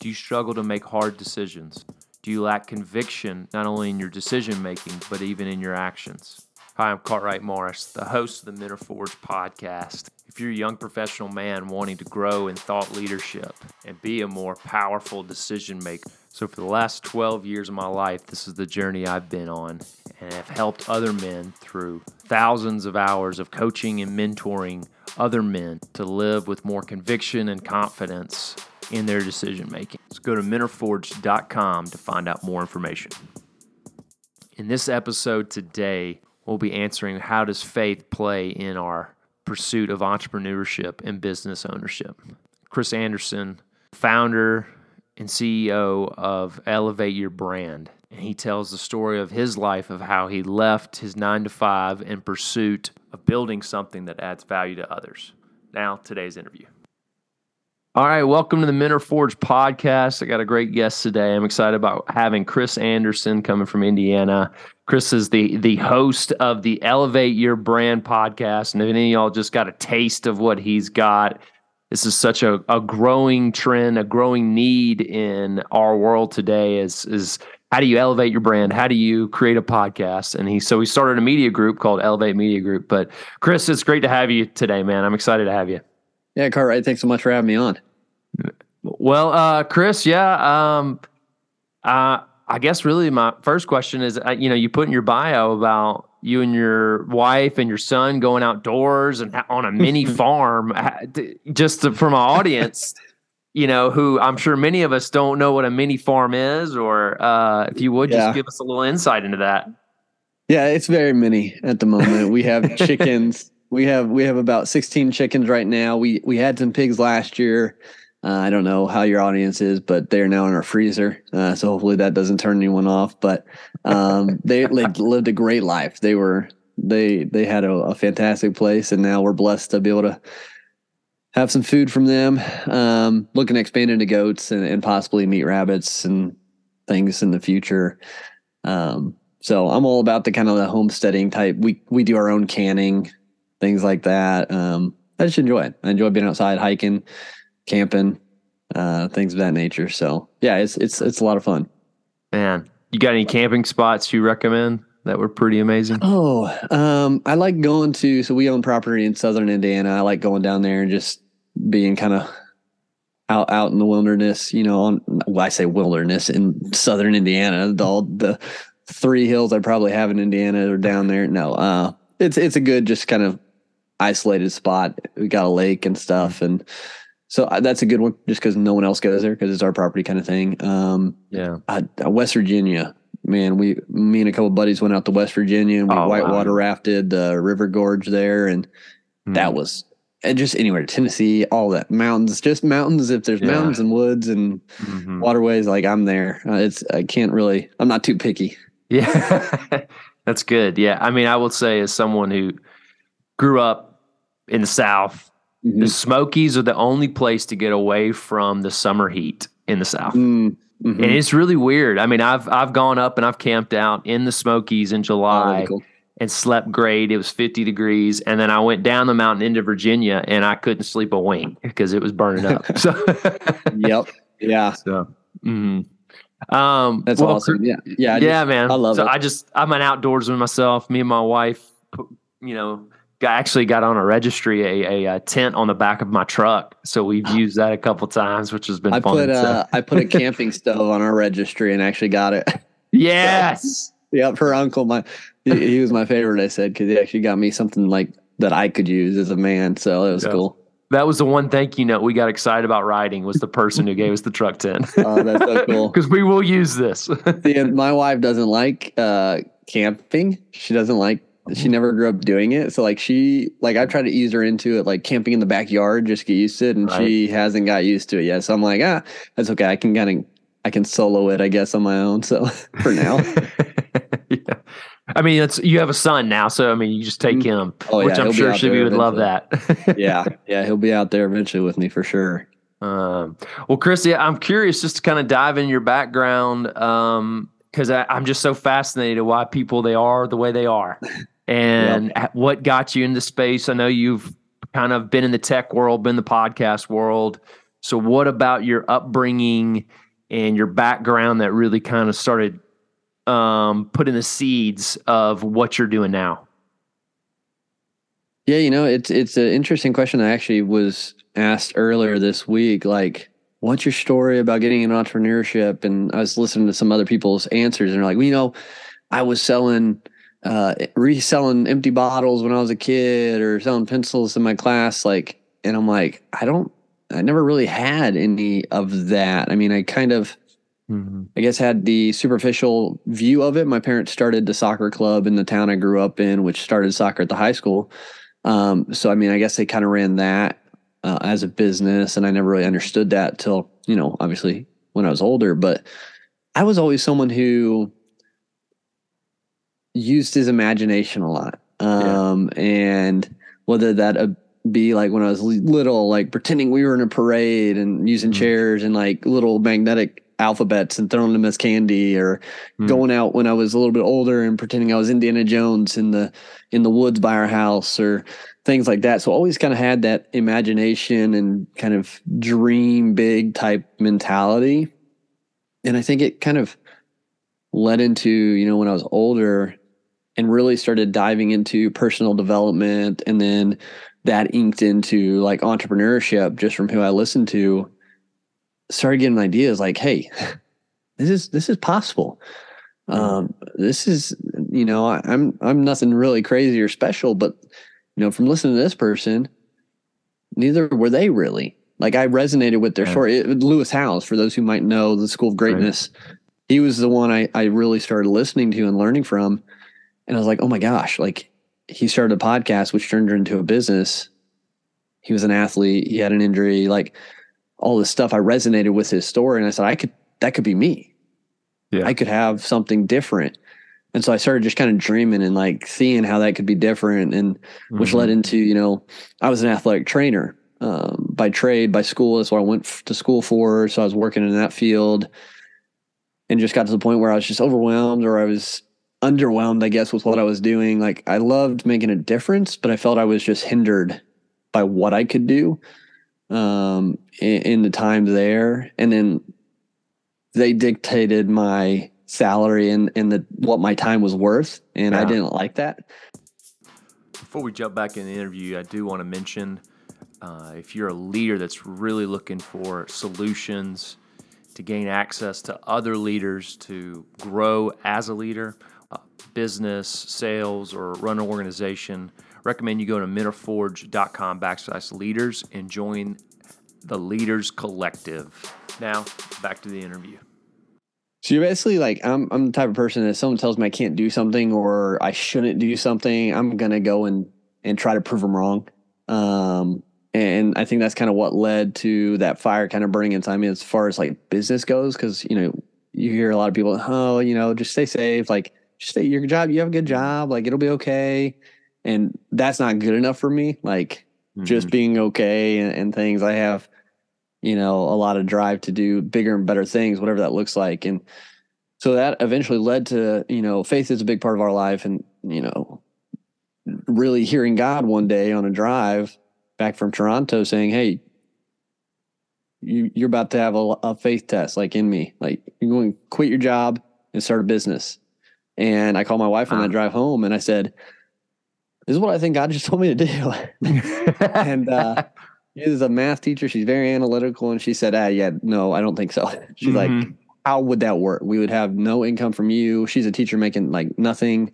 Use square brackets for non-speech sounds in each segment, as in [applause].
Do you struggle to make hard decisions? Do you lack conviction not only in your decision making, but even in your actions? Hi, I'm Cartwright Morris, the host of the Men Are Forged podcast. If you're a young professional man wanting to grow in thought leadership and be a more powerful decision maker, so for the last 12 years of my life, this is the journey I've been on and have helped other men through thousands of hours of coaching and mentoring other men to live with more conviction and confidence in their decision making. Let's go to menareforged.com to find out more information. In this episode today, we'll be answering how does faith play in our pursuit of entrepreneurship and business ownership. Chris Anderson, founder and CEO of Elevate Your Brand, and he tells the story of his life of how he left his 9 to 5 in pursuit of building something that adds value to others. Now, today's interview. All right, welcome to the Men Forge podcast. I got a great guest today. I'm excited about having Chris Anderson coming from Indiana. Chris is the the host of the Elevate Your Brand podcast, and if any of y'all just got a taste of what he's got, this is such a, a growing trend, a growing need in our world today. Is is how do you elevate your brand? How do you create a podcast? And he so he started a media group called Elevate Media Group. But Chris, it's great to have you today, man. I'm excited to have you. Yeah, Cartwright, thanks so much for having me on. Well, uh, Chris, yeah. Um, uh, I guess really my first question is, uh, you know, you put in your bio about you and your wife and your son going outdoors and on a mini [laughs] farm. Just to, for my audience, you know, who I'm sure many of us don't know what a mini farm is, or uh, if you would just yeah. give us a little insight into that. Yeah, it's very mini at the moment. We have [laughs] chickens. We have we have about 16 chickens right now. We we had some pigs last year. Uh, I don't know how your audience is, but they're now in our freezer. Uh, so hopefully that doesn't turn anyone off. But um, [laughs] they, they lived a great life. They were they they had a, a, fantastic place, and now we're blessed to be able to have some food from them. Um, looking to expand into goats and, and possibly meat rabbits and things in the future. Um, so I'm all about the kind of the homesteading type. We we do our own canning, things like that. Um, I just enjoy it. I enjoy being outside hiking camping, uh, things of that nature. So yeah, it's it's it's a lot of fun. Man, you got any camping spots you recommend that were pretty amazing? Oh, um, I like going to. So we own property in southern Indiana. I like going down there and just being kind of out out in the wilderness. You know, on well, I say wilderness in southern Indiana. The, all the three hills I probably have in Indiana are down there. No, uh, it's it's a good just kind of isolated spot. We got a lake and stuff, and so uh, that's a good one, just because no one else goes there because it's our property kind of thing. Um, yeah, uh, West Virginia, man, we me and a couple buddies went out to West Virginia and we oh, whitewater wow. rafted the River Gorge there, and mm. that was and just anywhere Tennessee, all that mountains, just mountains. If there's yeah. mountains and woods and mm-hmm. waterways, like I'm there. Uh, it's I can't really. I'm not too picky. Yeah, [laughs] that's good. Yeah, I mean, I will say as someone who grew up in the South Mm-hmm. The Smokies are the only place to get away from the summer heat in the South. Mm-hmm. And it's really weird. I mean, I've I've gone up and I've camped out in the Smokies in July oh, cool. and slept great. It was 50 degrees. And then I went down the mountain into Virginia and I couldn't sleep a wink because it was burning up. [laughs] So Yep. Yeah. [laughs] So mm-hmm. Um, That's well, awesome. Yeah. Yeah. yeah, man. I love so it. I just, I'm an outdoorsman myself. Me and my wife, you know, I actually got on a registry a, a, a, tent on the back of my truck, so we've [gasps] used that a couple times, which has been I fun. Put, uh, I put a camping stove on our registry and actually got it. [laughs] [laughs] Yes. so, yep. Her uncle, my he, he, was my favorite. I said because he actually got me something like that I could use as a man, so it was yeah. cool. That was the one thank you note we got excited about writing was the person who gave us the truck tent. [laughs] Oh, that's so cool. Because we will use this. See, my wife doesn't like uh, camping. She doesn't like she never grew up doing it. So like she like I've tried to ease her into it, like camping in the backyard, just get used to it, and right. she hasn't got used to it yet. So I'm like, ah, that's okay. I can kind of I can solo it, I guess, on my own. So [laughs] for now. [laughs] yeah. I mean, it's you have a son now, so I mean, you just take mm-hmm. him, oh, which yeah, I'm sure Shivi would love that. [laughs] yeah, yeah, he'll be out there eventually with me for sure. Um, well, Chris, yeah, I'm curious just to kind of dive in your background um, because I'm just so fascinated why people they are the way they are and yep. what got you into space. I know you've kind of been in the tech world, been in the podcast world. So, what about your upbringing and your background that really kind of started um, putting the seeds of what you're doing now? Yeah, you know, it's it's an interesting question. I actually was asked earlier this week, like, what's your story about getting in entrepreneurship? And I was listening to some other people's answers, and they're like, well, you know, I was selling, uh, reselling empty bottles when I was a kid, or selling pencils in my class, like, and I'm like, I don't, I never really had any of that. I mean, I kind of. Mm-hmm. I guess had the superficial view of it. My parents started the soccer club in the town I grew up in, which started soccer at the high school. Um, so I mean, I guess they kind of ran that uh, as a business, and I never really understood that till you know, obviously when I was older. But I was always someone who used his imagination a lot, um, yeah. and whether that uh, be like when I was little, like pretending we were in a parade and using mm-hmm. chairs and like little magnetic alphabets and throwing them as candy or mm. going out when I was a little bit older and pretending I was Indiana Jones in the in the woods by our house or things like that. So always kind of had that imagination and kind of dream big type mentality. And I think it kind of led into, you know, when I was older and really started diving into personal development and then that inked into like entrepreneurship just from who I listened to started getting ideas like, hey, [laughs] this is this is possible. Mm-hmm. Um, this is you know I, I'm I'm nothing really crazy or special, but you know from listening to this person, neither were they really. Like I resonated with their right. story. It, Lewis Howes, for those who might know the School of Greatness, right. he was the one I I really started listening to and learning from, and I was like, oh my gosh, like he started a podcast which turned into a business. He was an athlete. He had an injury. Like all this stuff. I resonated with his story and I said, I could, that could be me. Yeah. I could have something different. And so I started just kind of dreaming and like seeing how that could be different and mm-hmm. which led into, you know, I was an athletic trainer um, by trade, by school. That's what I went f- to school for. So I was working in that field and just got to the point where I was just overwhelmed or I was underwhelmed, I guess, with what I was doing. Like I loved making a difference, but I felt I was just hindered by what I could do um, in, in the time there, and then they dictated my salary and and the what my time was worth, and yeah. I didn't like that. Before we jump back in the interview, I do want to mention uh, if you're a leader that's really looking for solutions to gain access to other leaders to grow as a leader, business, sales, or run an organization recommend you go to mentorforge.com backslash leaders and join the Leaders Collective. Now, back to the interview. So you're basically like I'm I'm the type of person that someone tells me I can't do something or I shouldn't do something, I'm gonna go and and try to prove them wrong. Um, and I think that's kind of what led to that fire kind of burning inside me as far as like business goes, because you know you hear a lot of people, oh, you know, just stay safe, like just stay your job, you have a good job, like it'll be okay and that's not good enough for me. Like mm-hmm. just being okay and, and, things. I have, you know, a lot of drive to do bigger and better things, whatever that looks like. And so that eventually led to, you know, faith is a big part of our life, and you know, really hearing God one day on a drive back from Toronto saying, "Hey." You, you're about to have a, a faith test like in me like you're going to quit your job and start a business and I called my wife on that drive home and I said, this is what I think God just [laughs] told me to do. [laughs] and uh, she's a math teacher. She's very analytical. And she said, ah, yeah, no, I don't think so. [laughs] She's mm-hmm. like, how would that work? We would have no income from you. She's a teacher making like nothing.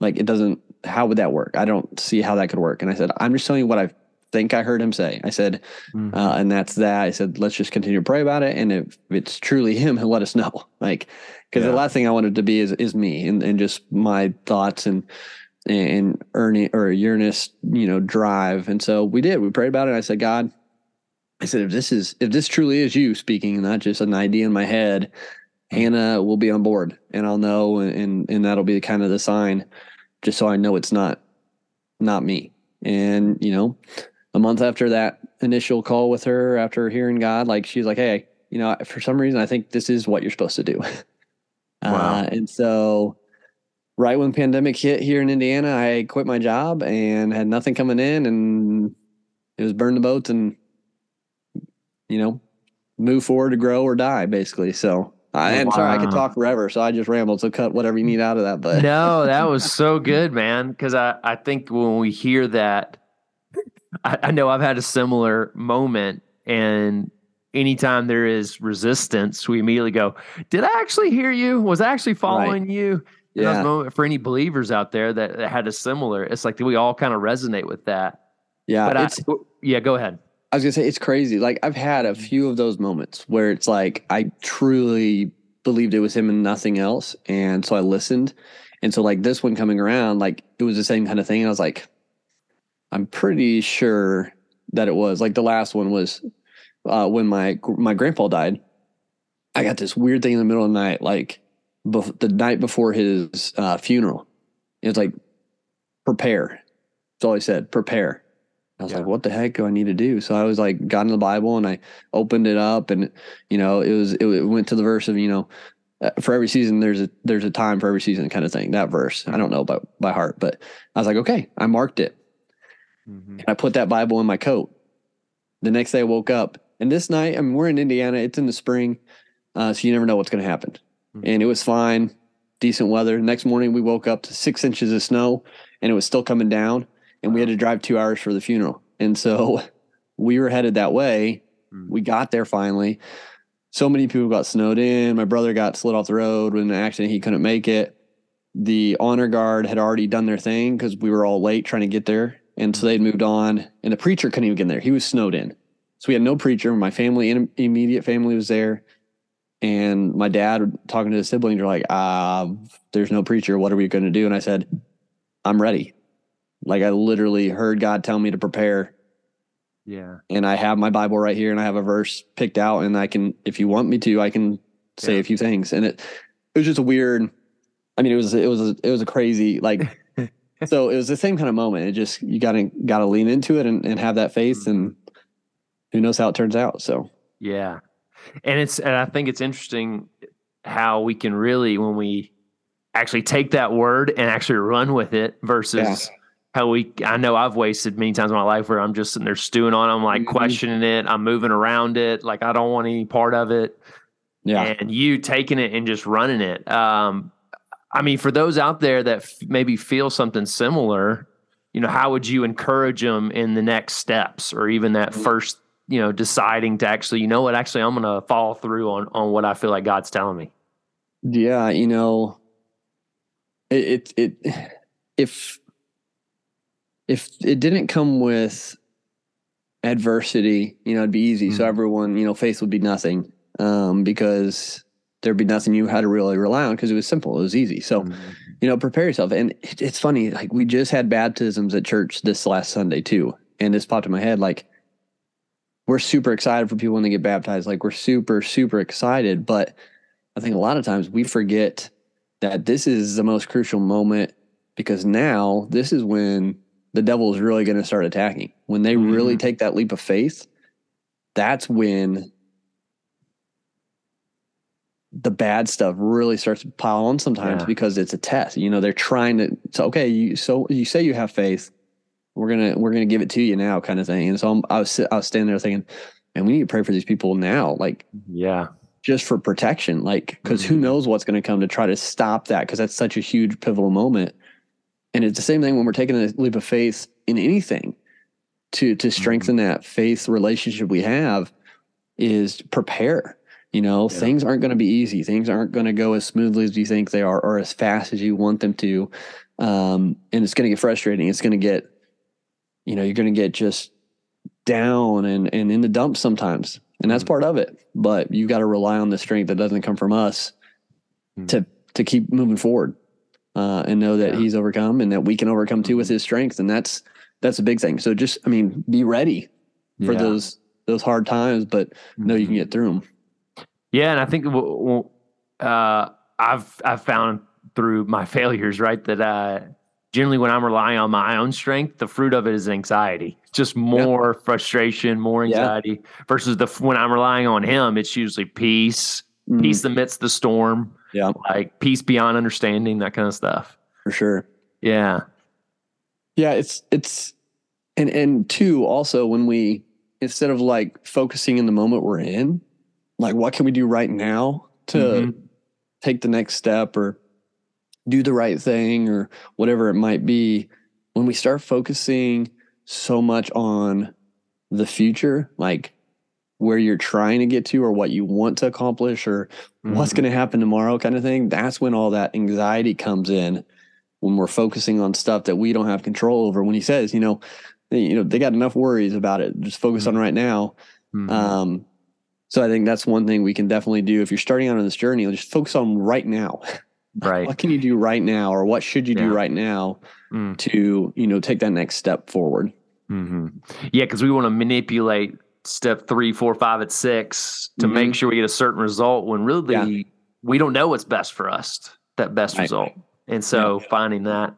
Like it doesn't, how would that work? I don't see how that could work. And I said, I'm just telling you what I think I heard him say. I said, mm-hmm. uh, and that's that. I said, let's just continue to pray about it. And if it's truly him, he'll let us know. [laughs] Like, because yeah. the last thing I wanted to be is, is me and, and just my thoughts and, and earning or Uranus, you know, drive. And so we did. We prayed about it. I said, God, I said, if this is if this truly is you speaking, not just an idea in my head, Hannah will be on board, and I'll know, and and that'll be the kind of the sign, just so I know it's not not me. And you know, a month after that initial call with her, after hearing God, like she's like, hey, you know, for some reason, I think this is what you're supposed to do. [laughs] Wow. Uh, and so right when pandemic hit here in Indiana, I quit my job and had nothing coming in and it was burn the boats and you know, move forward to grow or die, basically. So I, am sorry, I could talk forever, so I just rambled. So cut whatever you need out of that. But no, that [laughs] was so good, man. Because I I think when we hear that, I, I know I've had a similar moment, and anytime there is resistance, we immediately go, "Did I actually hear you? Was I actually following right. you?" yeah. moment for any believers out there that, that had a similar, it's like we all kind of resonate with that. Yeah. But I, yeah, go ahead. I was gonna say it's crazy. Like I've had a mm-hmm. few of those moments where it's like I truly believed it was him and nothing else, and so I listened. And so like this one coming around, like it was the same kind of thing. And I was like, I'm pretty sure that it was like the last one was uh, when my my grandpa died. I got this weird thing in the middle of the night, like bef- the night before his uh, funeral. It was like, prepare. That's all he said, prepare. I was yeah. like, what the heck do I need to do? So I was like, got in the Bible and I opened it up and, you know, it was, it went to the verse of, you know, uh, for every season, there's a, there's a time for every season kind of thing. That verse, I don't know about by heart, but I was like, okay, I marked it. Mm-hmm. And I put that Bible in my coat. The next day I woke up and this night, I mean, we're in Indiana, it's in the spring. Uh, so you never know what's going to happen. Mm-hmm. And it was fine, decent weather. Next morning, we woke up to six inches of snow and it was still coming down and we had to drive two hours for the funeral. And so [laughs] we were headed that way. Mm. We got there finally. So many people got snowed in. My brother got slid off the road with an accident. He couldn't make it. The honor guard had already done their thing because we were all late trying to get there. And so they'd moved on. And the preacher couldn't even get there. He was snowed in. So we had no preacher. My family, immediate family was there. And my dad talking to his siblings are like, uh, there's no preacher. What are we going to do? And I said, I'm ready. Like I literally heard God tell me to prepare. Yeah. And I have my Bible right here and I have a verse picked out and I can, if you want me to, I can say yeah. a few things. And it, it was just a weird, I mean, it was, it was, a, it was a crazy, like, [laughs] so it was the same kind of moment. It just, you gotta, gotta lean into it and, and have that faith mm-hmm. and who knows how it turns out. So, yeah. And it's, and I think it's interesting how we can really, when we actually take that word and actually run with it versus, yeah how we I know I've wasted many times in my life where I'm just sitting there stewing on it. I'm like mm-hmm. questioning it. I'm moving around it. Like I don't want any part of it. Yeah. And you taking it and just running it. Um, I mean, for those out there that f- maybe feel something similar, you know, how would you encourage them in the next steps or even that mm-hmm. first, you know, deciding to actually, you know what, actually I'm going to follow through on, on what I feel like God's telling me. Yeah. You know, it, it, it if, if it didn't come with adversity, you know, it'd be easy. Mm-hmm. So everyone, you know, faith would be nothing um, because there'd be nothing you had to really rely on because it was simple, it was easy. So, mm-hmm. you know, prepare yourself. And it, it's funny, like we just had baptisms at church this last Sunday too, and this popped in my head, like we're super excited for people when they get baptized. Like we're super, super excited, but I think a lot of times we forget that this is the most crucial moment because now this is when the devil is really going to start attacking. When they mm-hmm. really take that leap of faith, that's when the bad stuff really starts to pile on sometimes yeah. because it's a test. You know, they're trying to so okay, you so you say you have faith, we're gonna we're gonna give it to you now, kind of thing. And so I'm, I was I was standing there thinking, and we need to pray for these people now, like yeah, just for protection, like because mm-hmm. who knows what's going to come to try to stop that because that's such a huge pivotal moment. And it's the same thing when we're taking a leap of faith in anything to to mm-hmm. strengthen that faith relationship we have is prepare. You know, yeah. things aren't going to be easy. Things aren't going to go as smoothly as you think they are or as fast as you want them to. Um, and it's going to get frustrating. It's going to get, you know, you're going to get just down and, and in the dumps sometimes. And that's mm-hmm. part of it. But you've got to rely on the strength that doesn't come from us mm-hmm. to, to keep moving forward uh, and know that yeah. he's overcome and that we can overcome too with mm-hmm. his strength. And that's that's a big thing. So just, I mean, be ready for yeah. those those hard times, but know you can mm-hmm. get through them. Yeah, and I think uh, I've I've found through my failures, right, that uh, generally when I'm relying on my own strength, the fruit of it is anxiety. Just more yeah. frustration, more anxiety. Yeah. Versus the when I'm relying on him, it's usually peace, mm. peace amidst the storm. Yeah. Like peace beyond understanding, that kind of stuff. For sure. Yeah. Yeah, it's it's and and two, also when we instead of like focusing in the moment we're in, like what can we do right now to Mhm. take the next step or do the right thing or whatever it might be when we start focusing so much on the future like where you're trying to get to or what you want to accomplish or what's Mhm. going to happen tomorrow kind of thing that's when all that anxiety comes in when we're focusing on stuff that we don't have control over when he says you know they- you know they got enough worries about it just focus on right now Mhm. um, so I think that's one thing we can definitely do if you're starting out on this journey. Just focus on right now. [laughs] right. What can you do right now, or what should you do right now Mm. to you know take that next step forward? hmm Yeah, because we want to manipulate step three, four, five, and six to Mhm. make sure we get a certain result when really Yeah. we don't know what's best for us, that best Right. result. And so finding that.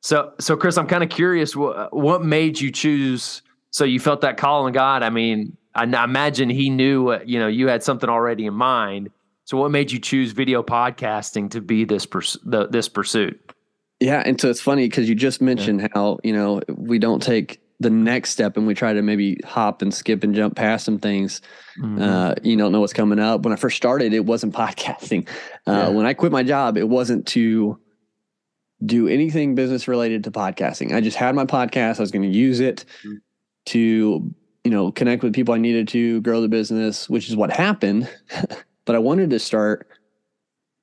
So, so Chris, I'm kind of curious what, what made you choose? So you felt that call in God. I mean, I, I imagine he knew, uh, you know, you had something already in mind. So what made you choose video podcasting to be this, purs- the, this pursuit? Yeah, and so it's funny because you just mentioned how you know we don't take the next step and we try to maybe hop and skip and jump past some things. Mhm. Uh, you don't know what's coming up. When I first started, it wasn't [laughs] podcasting. Uh, Yeah. When I quit my job, it wasn't to do anything business related to podcasting. I just had my podcast. I was going to use it Mm. to, you know, connect with people I needed to grow the business, which is what happened. [laughs] but I wanted to start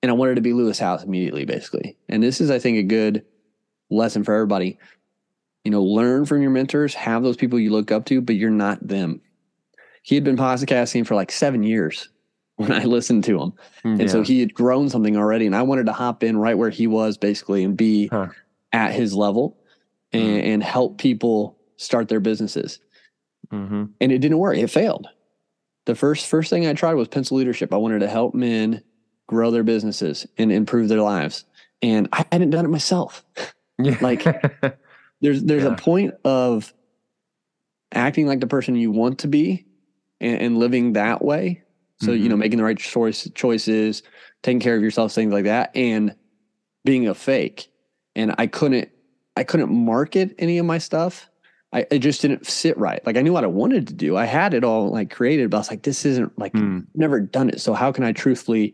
and I wanted to be Lewis Howes immediately, basically. And this is, I think, a good lesson for everybody. You know, learn from your mentors, have those people you look up to, but you're not them. He had been podcasting for like seven years [laughs] when I listened to him. And so he had grown something already. And I wanted to hop in right where he was basically and be Huh. at his level and, Mm. and help people start their businesses. Mhm. And it didn't work. It failed. The first first thing I tried was pencil leadership. I wanted to help men grow their businesses and improve their lives. And I hadn't done it myself. Yeah. Like- [laughs] There's there's Yeah. a point of acting like the person you want to be and, and living that way. So, you Mhm. know, making the right choice choices, taking care of yourself, things like that, and being a fake. And I couldn't I couldn't market any of my stuff. I it just didn't sit right. Like I knew what I wanted to do. I had it all like created, but I was like, this isn't like Mm. never done it. So how can I truthfully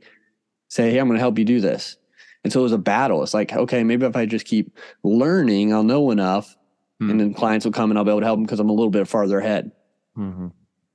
say, hey, I'm going to help you do this? And so it was a battle. It's like, okay, maybe if I just keep learning, I'll know enough, Hmm. and then clients will come and I'll be able to help them because I'm a little bit farther ahead. Mhm.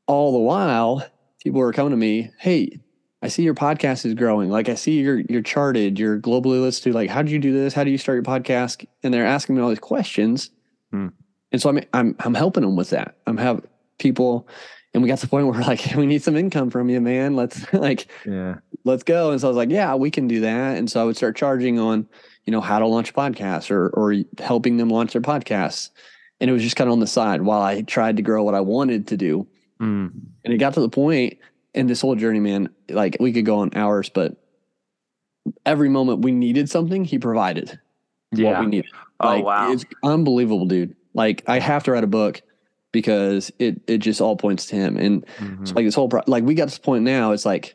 All the while, people were coming to me, hey, I see your podcast is growing. Like I see you're you're charted, you're globally listed. Like, how did you do this? How do you start your podcast? And they're asking me all these questions. Hmm. And so I'm I'm I'm helping them with that. I'm have people and we got to the point [laughs] where we're like, we need some income from you, man. Let's [laughs] like Yeah. let's go. And so I was like, yeah, we can do that. And so I would start charging on, you know, how to launch a podcast or or helping them launch their podcasts. And it was just kind of on the side while I tried to grow what I wanted to do. Mm. And it got to the point in this whole journey, man, like we could go on hours, but every moment we needed something, he provided what Yeah. we needed. Oh wow. It's unbelievable, dude. Like I have to write a book because it it just all points to him. And Mhm. so like this whole pro- like we got this point now. It's like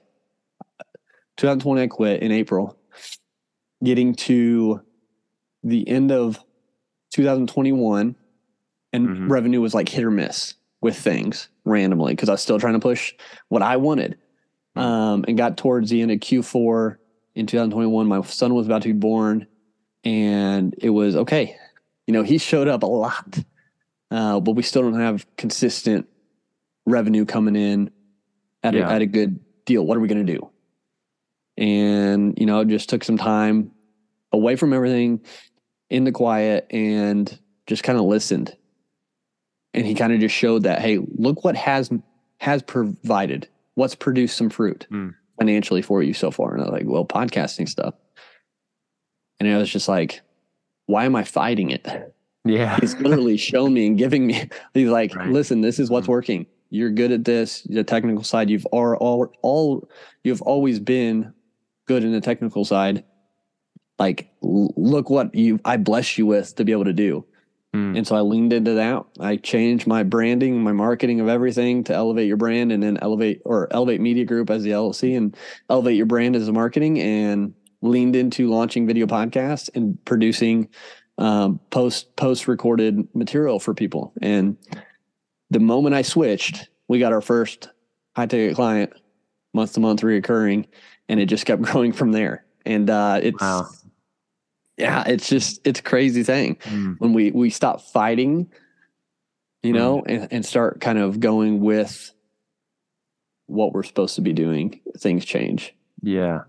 2020. I quit in April. Getting to the end of 2021, and Mhm. revenue was like hit or miss with things randomly because I was still trying to push what I wanted. Mhm. Um, and got towards the end of Q4 in 2021. My son was about to be born, and it was okay. You know, he showed up a lot, uh, but we still don't have consistent revenue coming in at, Yeah. a, at a good deal. What are we going to do? And, you know, it just took some time away from everything in the quiet and just kind of listened. And he kind of just showed that, hey, look what has has provided, what's produced some fruit Hmm. financially for you so far. And I was like, well, podcasting stuff. And I was just like, why am I fighting it? Yeah. He's literally showing me and giving me. He's like, Right. listen, this is what's Mhm. working. You're good at this. The technical side, you've all, all, all you've always been good in the technical side. Like, look what you I bless you with to be able to do. Mm. And so I leaned into that. I changed my branding, my marketing of everything to elevate your brand and then elevate or elevate media group as the LLC and elevate your brand as a marketing and leaned into launching video podcasts and producing um, post post recorded material for people. And the moment I switched, we got our first high ticket client month to month reoccurring, and it just kept [laughs] growing from there. And uh, it's Wow. yeah, it's just it's a crazy thing Mm. when we we stop fighting, you know, and, and start kind of going with what we're supposed to be doing. Things change. Yeah.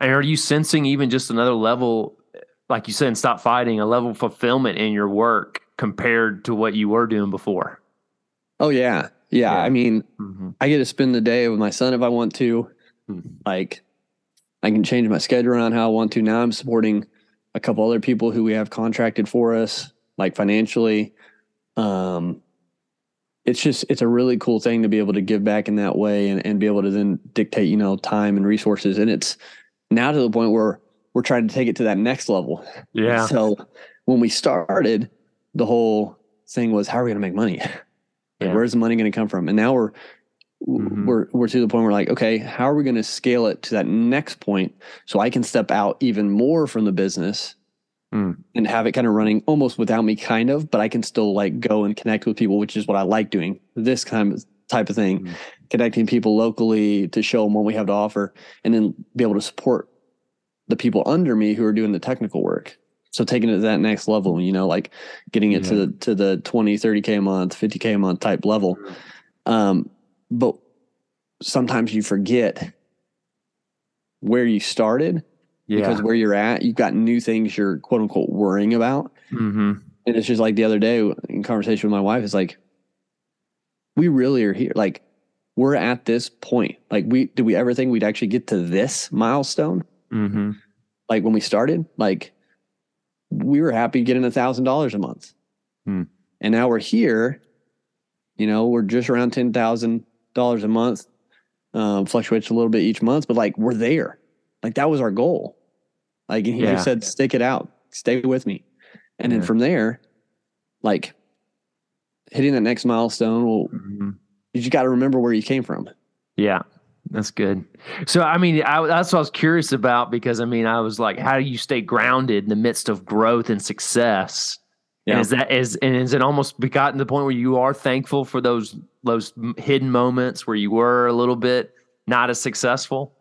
And are you sensing even just another level, like you said, and stop fighting, a level of fulfillment in your work compared to what you were doing before? Oh yeah, yeah. Yeah. I mean, Mm-hmm. I get to spend the day with my son if I want to. Hmm. Like, I can change my schedule around how I want to. Now I'm supporting a couple other people who we have contracted for us, like financially. Um, it's just it's a really cool thing to be able to give back in that way and, and be able to then dictate, you know, time and resources. And it's now to the point where we're trying to take it to that next level. Yeah. [laughs] So when we started, the whole thing was how are we going to make money? [laughs] Yeah. where's the money going to come from? And now we're Mhm. we're we're to the point where we're like, okay, how are we going to scale it to that next point so I can step out even more from the business Mm. and have it kind of running almost without me, kind of, but I can still like go and connect with people, which is what I like doing. This kind of type of thing, Mm. Connecting people locally to show them what we have to offer, and then be able to support the people under me who are doing the technical work. So taking it to that next level, you know, like getting it to the to the 20, 30K a month, 50K a month type level. Um, but sometimes you forget where you started Yeah. because where you're at, you've got new things you're quote unquote worrying about. mm-hmm. And it's just like the other day in conversation with my wife, it's like, we really are here. Like, we're at this point. Like, we did we ever think we'd actually get to this milestone? Mm-hmm. Like when we started, like we were happy getting a thousand dollars a month. Hmm. And now we're here, you know, we're just around ten thousand dollars a month. Um, fluctuates a little bit each month, but like we're there. Like that was our goal. Like and he Yeah. just said, stick it out, stay with me. And then from there, like hitting that next milestone, will Mm-hmm. You just got to remember where you came from. Yeah, that's good. So, I mean, I, that's what I was curious about because I mean, I was like, how do you stay grounded in the midst of growth and success? Yeah. And is that is and is it almost gotten to the point where you are thankful for those those hidden moments where you were a little bit not as successful?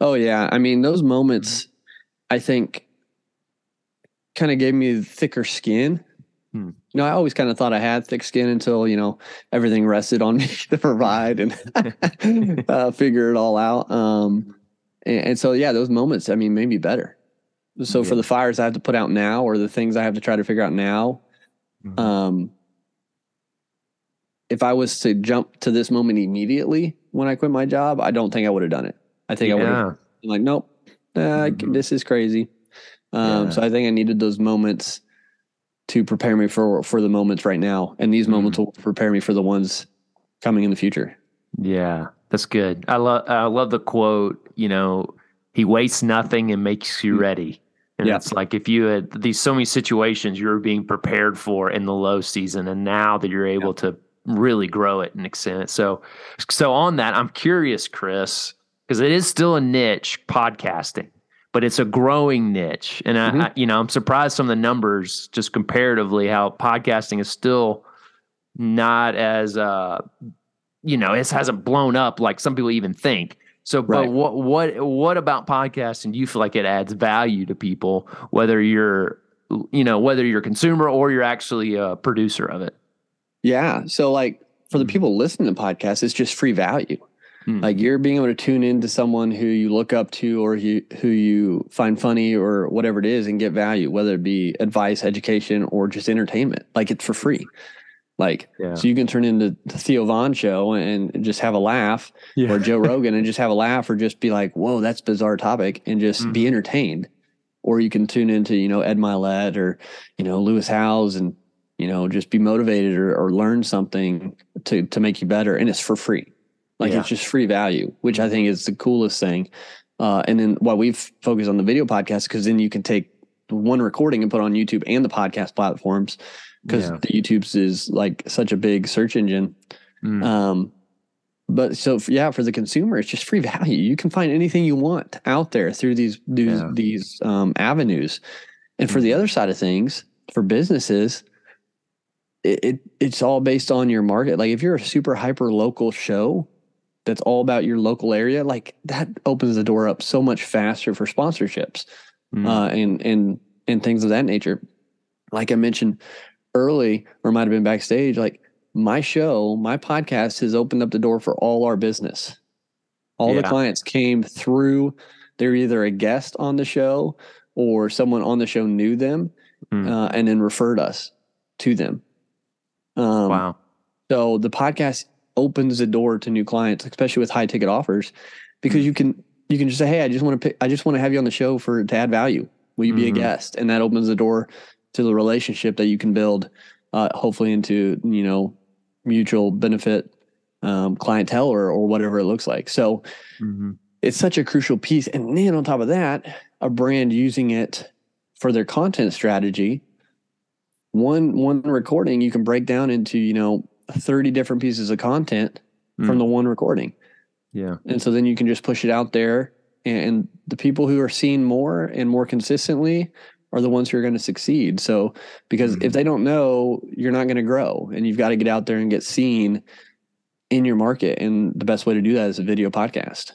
Oh yeah, I mean those moments, mm-hmm. I think, kind of gave me thicker skin. You know, I always kind of thought I had thick skin until you know everything rested on [laughs] me to provide and [laughs] [laughs] uh, figure it all out. Um, and, and so yeah, those moments, I mean, made me better. So for the fires I have to put out now, or the things I have to try to figure out now, Mhm. um, if I was to jump to this moment immediately when I quit my job, I don't think I would have done it. I think I would have like, nope, uh, Mhm. this is crazy. Um, Yeah. So I think I needed those moments to prepare me for for the moments right now, and these moments will prepare me for the ones coming in the future. yeah, that's good. I love I love the quote. You know, he wastes nothing and makes you Mm. ready. And Yeah. it's like if you had these so many situations you were being prepared for in the low season, and now that you're able to really grow it and extend it. So, so on that, I'm curious, Chris, because it is still a niche podcasting, but it's a growing niche, and I, Mhm. I, you know, I'm surprised some of the numbers just comparatively how podcasting is still not as uh you know it hasn't blown up like some people even think so but Right. what what what about podcasting do you feel like it adds value to people whether you're you know whether you're a consumer or you're actually a producer of it Yeah. So like for the Mm. people listening to podcasts, it's just free value. Hmm. Like you're being able to tune into someone who you look up to or you, who you find funny or whatever it is and get value, whether it be advice, education, or just entertainment. Like it's for free. Like yeah so you can turn into the Theo Von show and just have a laugh or Joe [laughs] Rogan and just have a laugh or just be like, whoa, that's a bizarre topic and just be entertained. Or you can tune into, you know, Ed Mylett or, you know, Lewis Howes and, you know, just be motivated or, or learn something to, to make you better. And it's for free. Like Yeah. it's just free value, which I think is the coolest thing. Uh, and then why we've focused on the video podcast, because then you can take one recording and put on YouTube and the podcast platforms because Yeah. the YouTube's is like such a big search engine. Mm. Um, but so for, yeah, for the consumer, it's just free value. You can find anything you want out there through these these, Yeah. these um, avenues. And for the Mhm. other side of things, for businesses, it, it it's all based on your market. Like if you're a super hyper local show, that's all about your local area, like that opens the door up so much faster for sponsorships Mm. uh, and and and things of that nature. Like I mentioned early, or might have been backstage, like my show, my podcast has opened up the door for all our business. All the clients came through. They're either a guest on the show or someone on the show knew them Mm. uh, and then referred us to them. Um, wow. so the podcast opens the door to new clients, especially with high ticket offers, because you can you can just say, "Hey, I just want to pick, I just want to have you on the show for to add value. Will you be Mhm. a guest?" And that opens the door to the relationship that you can build, uh, hopefully into you know mutual benefit um, clientele or or whatever it looks like. So hmm it's such a crucial piece. And then on top of that, a brand using it for their content strategy. One one recording you can break down into you know thirty different pieces of content from Mm. the one recording, Yeah. and so then you can just push it out there. And the people who are seeing more and more consistently are the ones who are going to succeed. So because Mhm. if they don't know, you're not going to grow, and you've got to get out there and get seen in your market. And the best way to do that is a video podcast.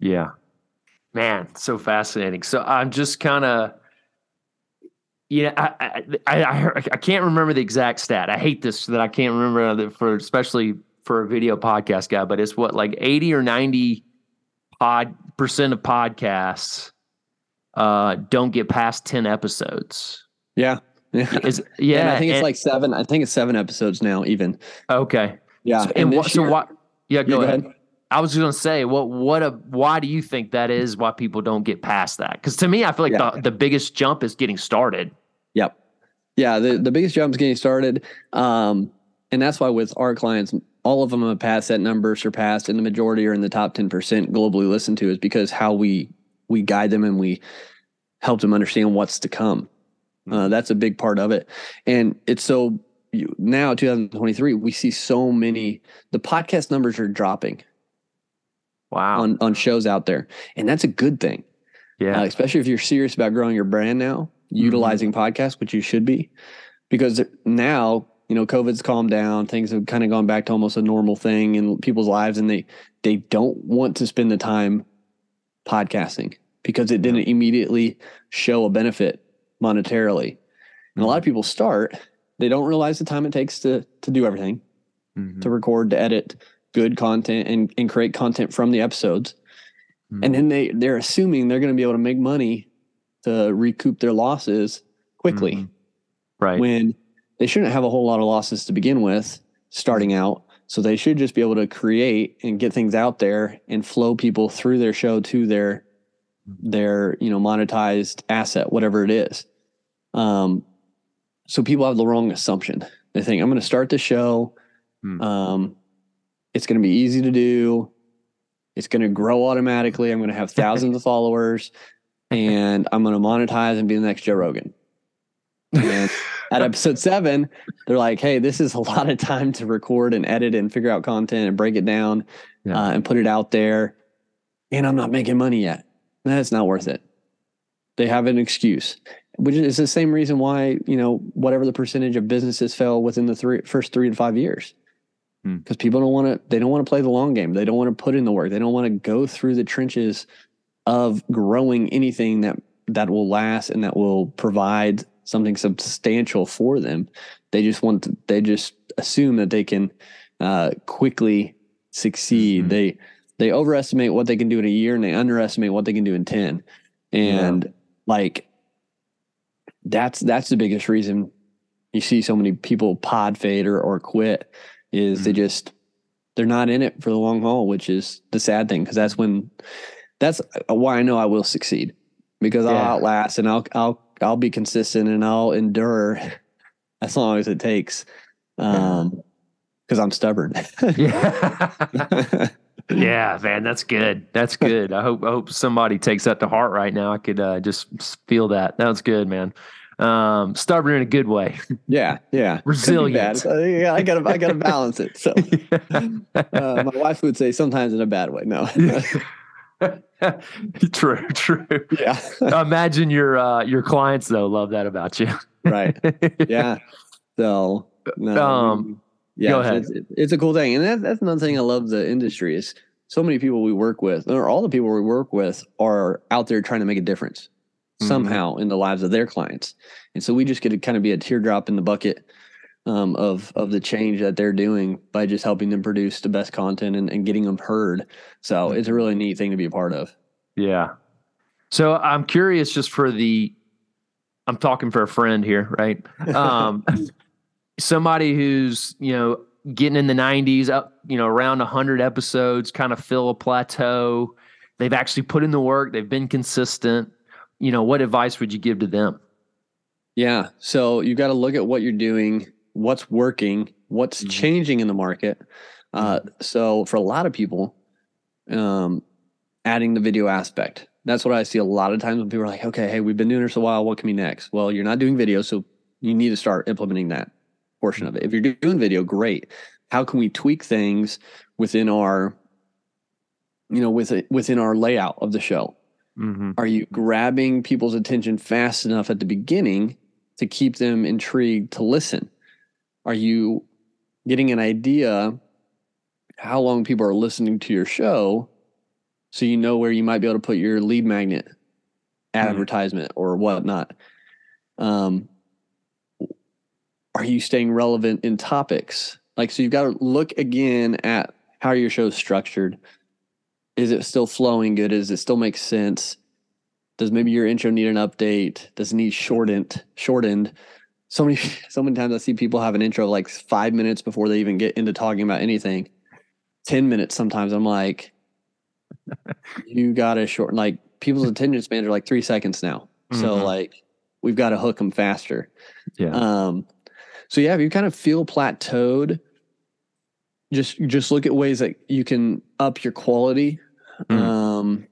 Yeah. Man, so fascinating. So I'm just kind of, yeah, I, I, I, I, I can't remember the exact stat. I hate this that I can't remember for, especially for a video podcast guy, but it's what, like 80 or 90 pod percent of podcasts uh, don't get past 10 episodes. Yeah. [laughs] Yeah. Is, yeah. and I think it's and- like seven. I think it's seven episodes now, even. okay. Yeah. So, and what, so yeah, go, Yeah, ahead. I was going to say, what, what a, why do you think that is? Why people don't get past that? Because to me, I feel like Yeah. the, the biggest jump is getting started. Yep. Yeah. The, the biggest jump is getting started. Um, and that's why with our clients, all of them have passed that number, surpassed, and the majority are in the top 10% globally listened to is because how we, we guide them and we help them understand what's to come. Uh, that's a big part of it. And it's so you, now 2023, we see so many, the podcast numbers are dropping Wow. on, on shows out there. And that's a good thing. yeah. uh, especially if you're serious about growing your brand now, Mm-hmm. utilizing podcasts, which you should be, because now you know COVID's calmed down, things have kind of gone back to almost a normal thing in people's lives, and they they don't want to spend the time podcasting because it didn't immediately show a benefit monetarily. And a lot of people start, they don't realize the time it takes to to do everything, Mhm. to record, to edit good content, and and create content from the episodes Mhm. and then they they're assuming they're going to be able to make money to recoup their losses quickly Mhm. right. when they shouldn't have a whole lot of losses to begin with starting out. So they should just be able to create and get things out there and flow people through their show to their their you know monetized asset whatever it is. Um so people have the wrong assumption. They think i'm going to start the show. Hmm. um it's going to be easy to do. It's going to grow automatically. I'm going to have thousands of [laughs] followers and i'm going to monetize and be the next joe rogan. And at [laughs] episode seven they're like hey this is a lot of time to record and edit and figure out content and break it down Yeah. uh, and put it out there. And i'm not making money yet. That's not worth it. They have an excuse which is the same reason why you know whatever the percentage of businesses fell within the three first three to five years. Hmm. because people don't want to they don't want to play the long game. They don't want to put in the work. They don't want to go through the trenches of growing anything that that will last and that will provide something substantial for them they just want to, they just assume that they can uh, quickly succeed Mhm. they they overestimate what they can do in a year and they underestimate what they can do in 10 and like that's that's the biggest reason you see so many people pod fade or, or quit is they Mhm. just they're not in it for the long haul which is the sad thing because that's when that's why i know i will succeed because i'll Yeah. outlast and i'll i'll i'll be consistent and i'll endure [laughs] as long as it takes um because i'm stubborn yeah. [laughs] [laughs] yeah, man, that's good. That's good. I hope I hope somebody takes that to heart right now. I could uh, just feel that. That was good, man. Um, stubborn in a good way. yeah yeah Resilient. bad. Yeah i gotta i gotta balance it so uh, my wife would say sometimes in a bad way no [laughs] true, true. yeah [laughs] Imagine your uh, your clients though love that about you. right yeah so no Um, yeah go it's- ahead. It's, it's a cool thing and that, that's another thing i love the industry is so many people we work with, or all the people we work with, are out there trying to make a difference Mhm. somehow in the lives of their clients, and so we just get to kind of be a teardrop in the bucket um, of of the change that they're doing by just helping them produce the best content and, and getting them heard. So it's a really neat thing to be a part of. Yeah. So I'm curious just for the I'm talking for a friend here, right? [laughs] Um somebody who's, you know, getting in the 90s up, you know, around 100 episodes, kind of fill a plateau. They've actually put in the work, they've been consistent. You know, what advice would you give to them? Yeah. So you've got to look at what you're doing, what's working, what's Mhm. changing in the market. Uh, so for a lot of people, um, adding the video aspect. That's what I see a lot of times when people are like, okay, hey, we've been doing this a while. What can be next? Well, you're not doing video. So you need to start implementing that portion of it. If you're doing video, great. How can we tweak things within our, you know, with within our layout of the show? Mm-hmm. Are you grabbing people's attention fast enough at the beginning to keep them intrigued to listen? Are you getting an idea how long people are listening to your show so you know where you might be able to put your lead magnet advertisement or whatnot? Um, are you staying relevant in topics? Like, so you've got to look again at how your show's structured. Is it still flowing good? Does it still make sense? Does maybe your intro need an update? Does it need shortened? Shortened? So many, [laughs] so many times I see people have an intro like five minutes before they even get into talking about anything. Ten minutes sometimes. I'm like, [laughs] you got to shorten. Like people's [laughs] attention spans are like three seconds now. So Mhm. like we've got to hook them faster. Yeah. Um, so yeah, if you kind of feel plateaued, just just look at ways that you can up your quality. Mm. Um,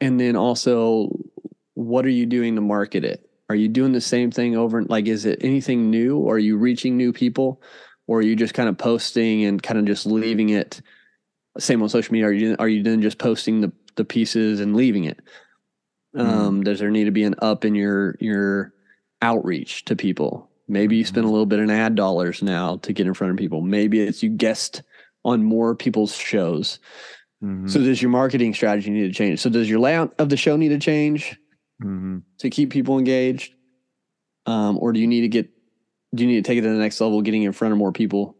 and then also, what are you doing to market it? Are you doing the same thing over? Like, is it anything new? Or are you reaching new people? Or are you just kind of posting and kind of just leaving it? Same on social media. Are you are you then just posting the the pieces and leaving it? Um, Does there need to be an up in your your outreach to people? Maybe you spend a little bit in ad dollars now to get in front of people. Maybe it's you guest on more people's shows. Mhm. So does your marketing strategy need to change? So does your layout of the show need to change Mhm. to keep people engaged? Um, or do you need to get do you need to take it to the next level, getting in front of more people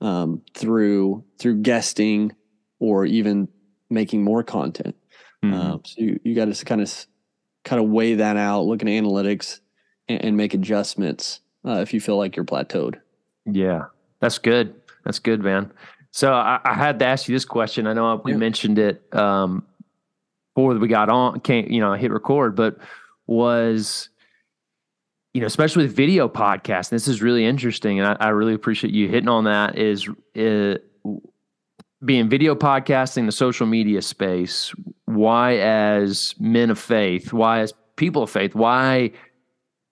um, through through guesting or even making more content? Mhm. Um, so you, you got to kind of kind of weigh that out, look at analytics, and, and make adjustments uh, if you feel like you're plateaued. Yeah, that's good. That's good, man. So I, I had to ask you this question. I know we Yeah. mentioned it um, before that we got on, can't you know, hit record, but was you know, especially with video podcasts. This is really interesting, and I, I really appreciate you hitting on that. Is uh, being video podcasting, the social media space. Why, as men of faith, why, as people of faith, why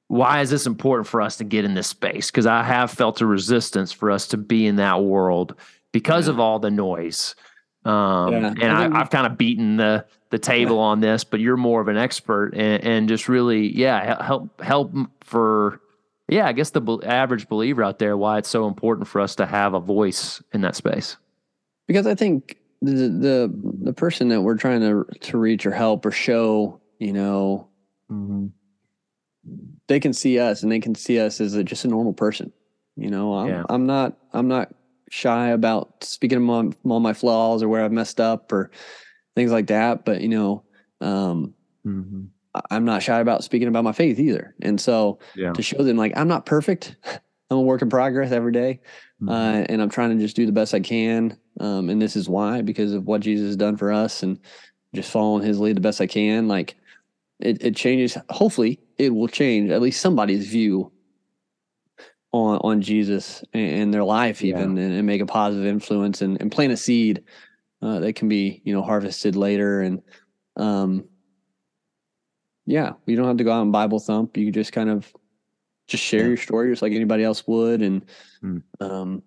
why is this important for us to get in this space? Because I have felt a resistance for us to be in that world because Yeah. of all the noise. Um, Yeah. And I I've kind of beaten the the table on this, but you're more of an expert and, and just really, yeah, help help for, yeah, I guess the average believer out there why it's so important for us to have a voice in that space. because I think the the the person that we're trying to to reach or help or show, you know, they can see us and they can see us as a, just a normal person. You know, I'm Yeah. I'm not I'm not shy about speaking of my, all my flaws or where I've messed up or things like that. But you know, um, Mm-hmm. I'm not shy about speaking about my faith either. And so Yeah. to show them like I'm not perfect, [laughs] I'm a work in progress every day, Mm-hmm. uh, and I'm trying to just do the best I can. Um, and this is why because of what Jesus has done for us and just following His lead the best I can. Like it, it changes. Hopefully, it will change at least somebody's view on on Jesus and, their life, Yeah. even, and, and make a positive influence and, and plant a seed uh, that can be you know harvested later. And um, yeah, you don't have to go out and Bible thump. You just kind of just share Yeah. your story just like anybody else would. And Mm. um,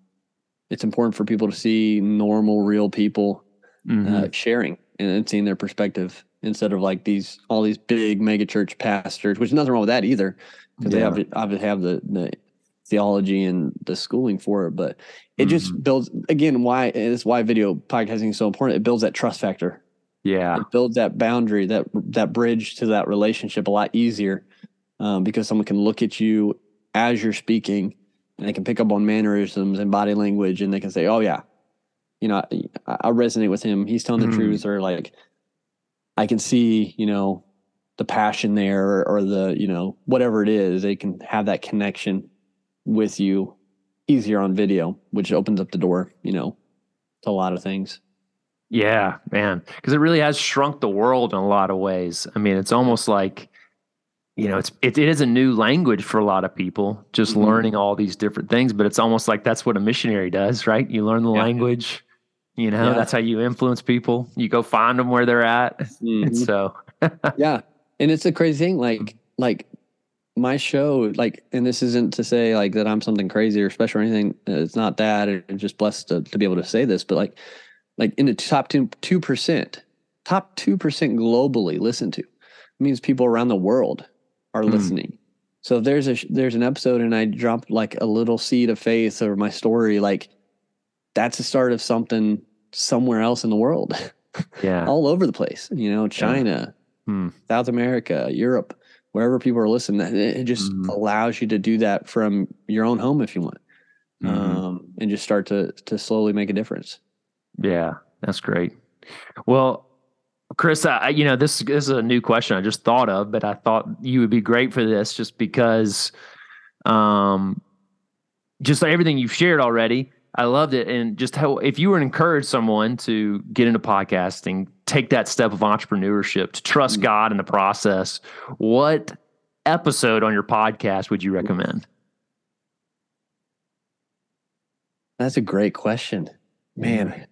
it's important for people to see normal, real people Mhm. uh, sharing and, and seeing their perspective instead of like these all these big mega church pastors, which is nothing wrong with that either, because Yeah. they have obviously have the, the theology and the schooling for it, but it just Mhm. builds again why it's why video podcasting is so important. It builds that trust factor. Yeah. It builds that boundary, that that bridge to that relationship a lot easier um, because someone can look at you as you're speaking and they can pick up on mannerisms and body language and they can say, "Oh yeah, you know, I, I resonate with him. He's telling the Mhm. truth," or like, I can see, you know, the passion there or, or the you know whatever it is. They can have that connection with you easier on video, which opens up the door, you know, to a lot of things. Yeah, man. Because it really has shrunk the world in a lot of ways. I mean, it's almost like, you know, it's it, it is a new language for a lot of people, just Mhm. learning all these different things. But it's almost like that's what a missionary does, right? You learn the Yeah. language. You know, Yeah. that's how you influence people. You go find them where they're at. [laughs] And so, [laughs] yeah and it's a crazy thing like like my show like and this isn't to say like that i'm something crazy or special or anything it's not that i'm just blessed to, to be able to say this but like like in the top two two percent top two percent globally listened to means people around the world are Hmm. listening so if there's a there's an episode and i dropped like a little seed of faith or my story like that's the start of something somewhere else in the world yeah. [laughs] all over the place. You know, China, Hmm. South America, Europe, wherever people are listening. It just Mhm. allows you to do that from your own home if you want, Mhm. um, and just start to to slowly make a difference. Yeah, that's great. Well, Chris, I, you know this, this is a new question I just thought of, but I thought you would be great for this just because, um, just everything you've shared already. I loved it, and just how if you were to encourage someone to get into podcasting, take that step of entrepreneurship, to trust Mm. God in the process, what episode on your podcast would you recommend? That's a great question, man.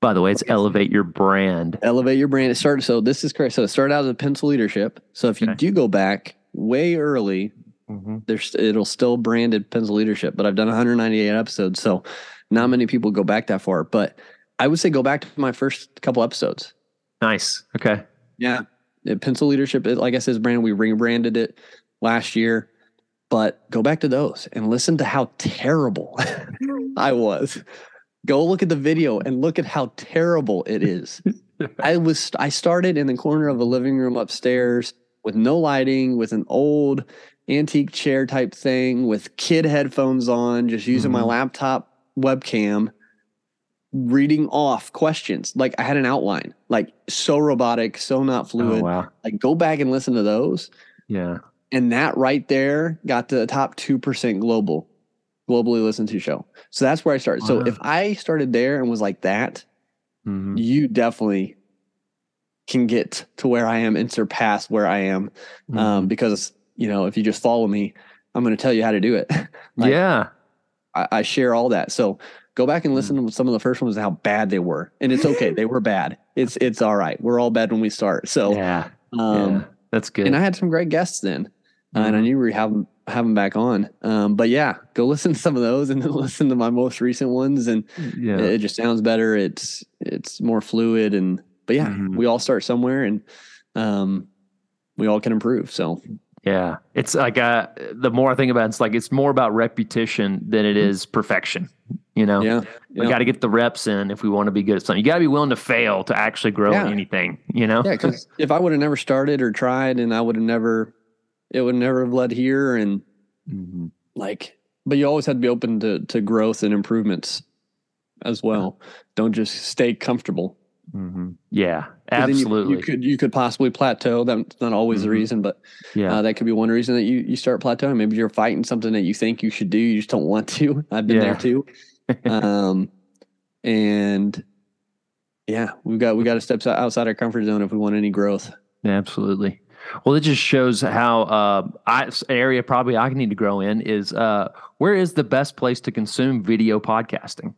By the way, it's Okay. elevate your brand. Elevate your brand. It started. So this is correct. So it started out as a pencil leadership. So if you do go back way early, there's it'll still branded pencil leadership but i've done 198 episodes so not many people go back that far but i would say go back to my first couple episodes Nice. Okay. yeah pencil leadership like i said is branded we rebranded it last year but go back to those and listen to how terrible [laughs] i was go look at the video and look at how terrible it is [laughs] i was i started in the corner of a living room upstairs with no lighting with an old antique chair type thing with kid headphones on, just using my Mhm. laptop webcam, reading off questions. Like I had an outline, like so robotic, so not fluid. Oh wow. Like go back and listen to those. Yeah. And that right there got to the top 2% global, globally listened to show. So that's where I started. So if I started there and was like that, Mhm. you definitely can get to where I am and surpass where I am um, Mhm. because you know if you just follow me i'm going to tell you how to do it [laughs] like- yeah. I, I share all that so go back and listen to some of the first ones and how bad they were and it's okay they were bad it's it's all right we're all bad when we start so yeah. um yeah. That's good. and i had some great guests then uh, and i Mhm. knew we have them have them back on um but yeah go listen to some of those and then [laughs] listen to my most recent ones and yeah. it, it just sounds better it's it's more fluid and but yeah Mhm. we all start somewhere and um we all can improve so yeah. It's like uh the more I think about it, it's like it's more about repetition than it is perfection. You know? yeah We yeah. got to get the reps in if we want to be good at something. You got to be willing to fail to actually grow Yeah. in anything, you know? Yeah, because [laughs] if I would have never started or tried, and I would have never, it would never have led here. And Mhm. like, but you always had to be open to to growth and improvements as well. Don't just stay comfortable. Mhm. Yeah. 'Cause then you- Absolutely. you, could you could possibly plateau. That's not always the Mhm. reason, but yeah. uh, that could be one reason that you you start plateauing. Maybe you're fighting something that you think you should do, you just don't want to. [laughs] I've been Yeah. there too. Um, and yeah, we've got we got to step outside our comfort zone if we want any growth. Absolutely. Well, it just shows how uh, I, area probably I need to grow in is uh, where is the best place to consume video podcasting?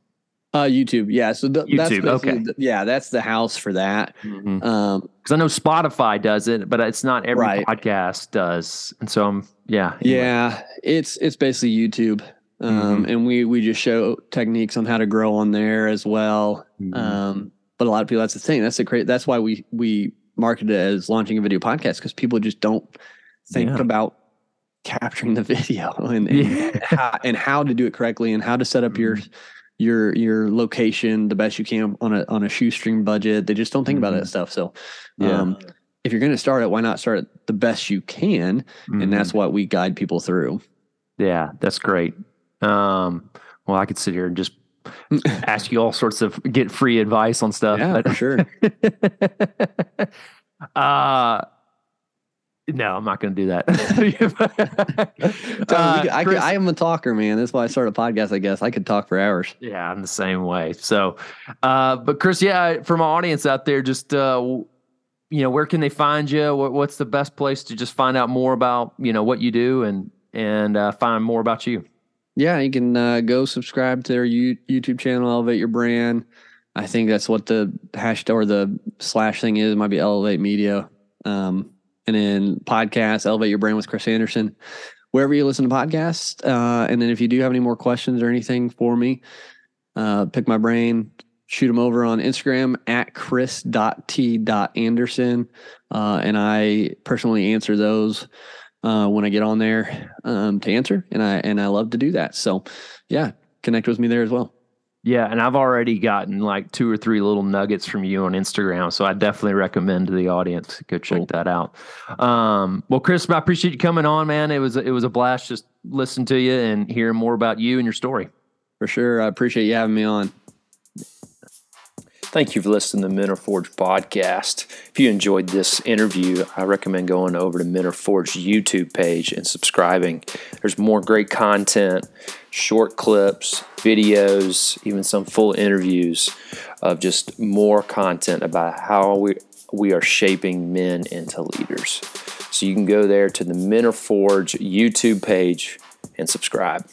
Uh, YouTube, yeah. So th- that's YouTube, okay. the- yeah, that's the house for that. Because Um, I know Spotify does it, but it's not every Right. podcast does. And so I'm, yeah. anyway. yeah, it's it's basically YouTube, Mm-hmm. um, and we we just show techniques on how to grow on there as well. Mhm. Um, but a lot of people, that's the thing. That's the great. That's why we we market it as launching a video podcast because people just don't think Yeah. about capturing the [laughs] video and and, Yeah. how, and how to do it correctly and how to set up your Mhm. your your location the best you can on a on a shoestring budget. They just don't think about that stuff. So Yeah. um, if you're going to start it, why not start it the best you can? And that's what we guide people through. Yeah, that's great. Um, well, I could sit here and just ask you all sorts of get free advice on stuff. yeah, but- for sure. [laughs] uh, no, I'm not going to do that. [laughs] Uh, I, Chris- I am a talker, man. That's why I started a podcast. I guess I could talk for hours. Yeah, I'm the same way. So, uh, but Chris, yeah, for my audience out there, just uh, you know, where can they find you? What, what's the best place to just find out more about you know what you do and and uh, find more about you? Yeah, you can uh, go subscribe to their you, YouTube channel, Elevate Your Brand. I think that's what the hashtag or the slash thing is. It might be Elevate Media. Um, and then podcast, Elevate Your Brand with Chris Anderson, wherever you listen to podcasts. Uh, and then if you do have any more questions or anything for me, uh, pick my brain, shoot them over on Instagram at chris.t.anderson. Uh, and I personally answer those uh, when I get on there um, to answer, and I and I love to do that. So, yeah, connect with me there as well. Yeah, and I've already gotten like two or three little nuggets from you on Instagram, so I definitely recommend to the audience to go check Cool. that out. Um, well, Chris, I appreciate you coming on, man. It was it was a blast just listening to you and hearing more about you and your story. For sure, I appreciate you having me on. Thank you for listening to the Men Are Forged podcast. If you enjoyed this interview, I recommend going over to Men Are Forged YouTube page and subscribing. There's more great content, short clips, videos, even some full interviews of just more content about how we we are shaping men into leaders. So you can go there to the Men Are Forged YouTube page and subscribe.